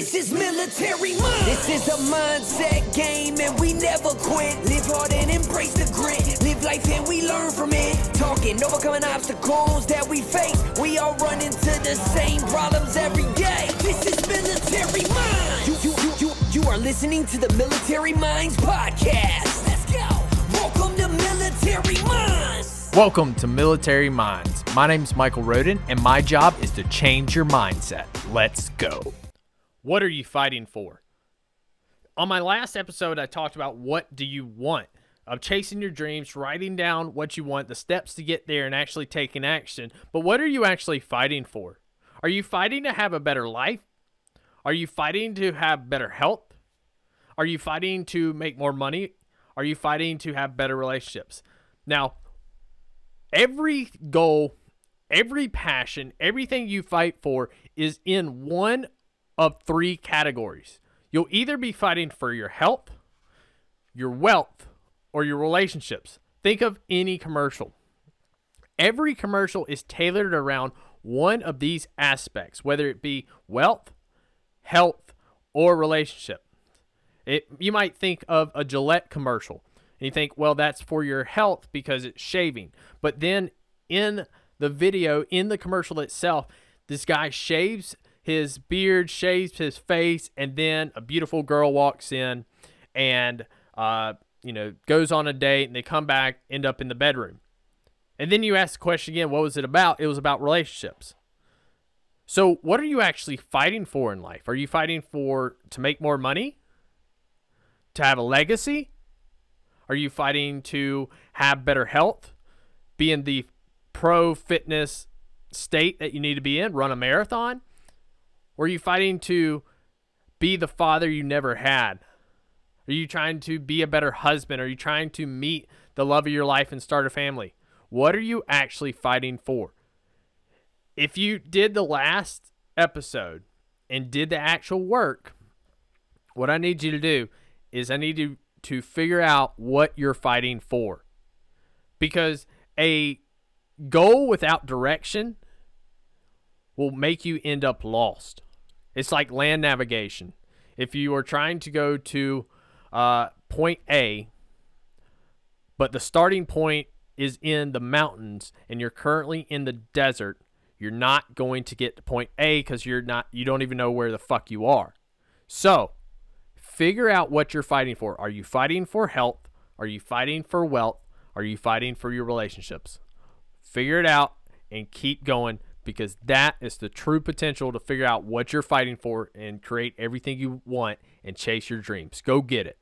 This is military mind. This is a mindset game, and we never quit. Live hard and embrace the grit. Live life and we learn from it. Talking, overcoming obstacles that we face. We all run into the same problems every day. This is military mind. You, you, you, you, you are listening to the Military Minds podcast. Let's go. Welcome to Military Minds. Welcome to Military Minds. My name's Michael Roden, and my job is to change your mindset. Let's go. What are you fighting for? On my last episode, I talked about what do you want of chasing your dreams, writing down what you want, the steps to get there, and actually taking action. But what are you actually fighting for? Are you fighting to have a better life? Are you fighting to have better health? Are you fighting to make more money? Are you fighting to have better relationships? Now, every goal, every passion, everything you fight for is in one of three categories. You'll either be fighting for your health, your wealth, or your relationships. Think of any commercial. Every commercial is tailored around one of these aspects, whether it be wealth, health, or relationship. It, you might think of a Gillette commercial and you think, well, that's for your health because it's shaving. But then in the video, in the commercial itself, this guy shaves his beard, shaves his face, and then a beautiful girl walks in and, uh, you know, goes on a date and they come back, end up in the bedroom. And then you ask the question again, what was it about? It was about relationships. So, what are you actually fighting for in life? Are you fighting for to make more money? To have a legacy? Are you fighting to have better health? Be in the pro fitness state that you need to be in, run a marathon? Are you fighting to be the father you never had? Are you trying to be a better husband? Are you trying to meet the love of your life and start a family? What are you actually fighting for? If you did the last episode and did the actual work, what I need you to do is I need you to figure out what you're fighting for. Because a goal without direction will make you end up lost. It's like land navigation. If you are trying to go to uh, point A, but the starting point is in the mountains and you're currently in the desert, you're not going to get to point A because you're not you don't even know where the fuck you are. So figure out what you're fighting for. Are you fighting for health? Are you fighting for wealth? Are you fighting for your relationships? Figure it out and keep going because that is the true potential to figure out what you're fighting for and create everything you want and chase your dreams. Go get it.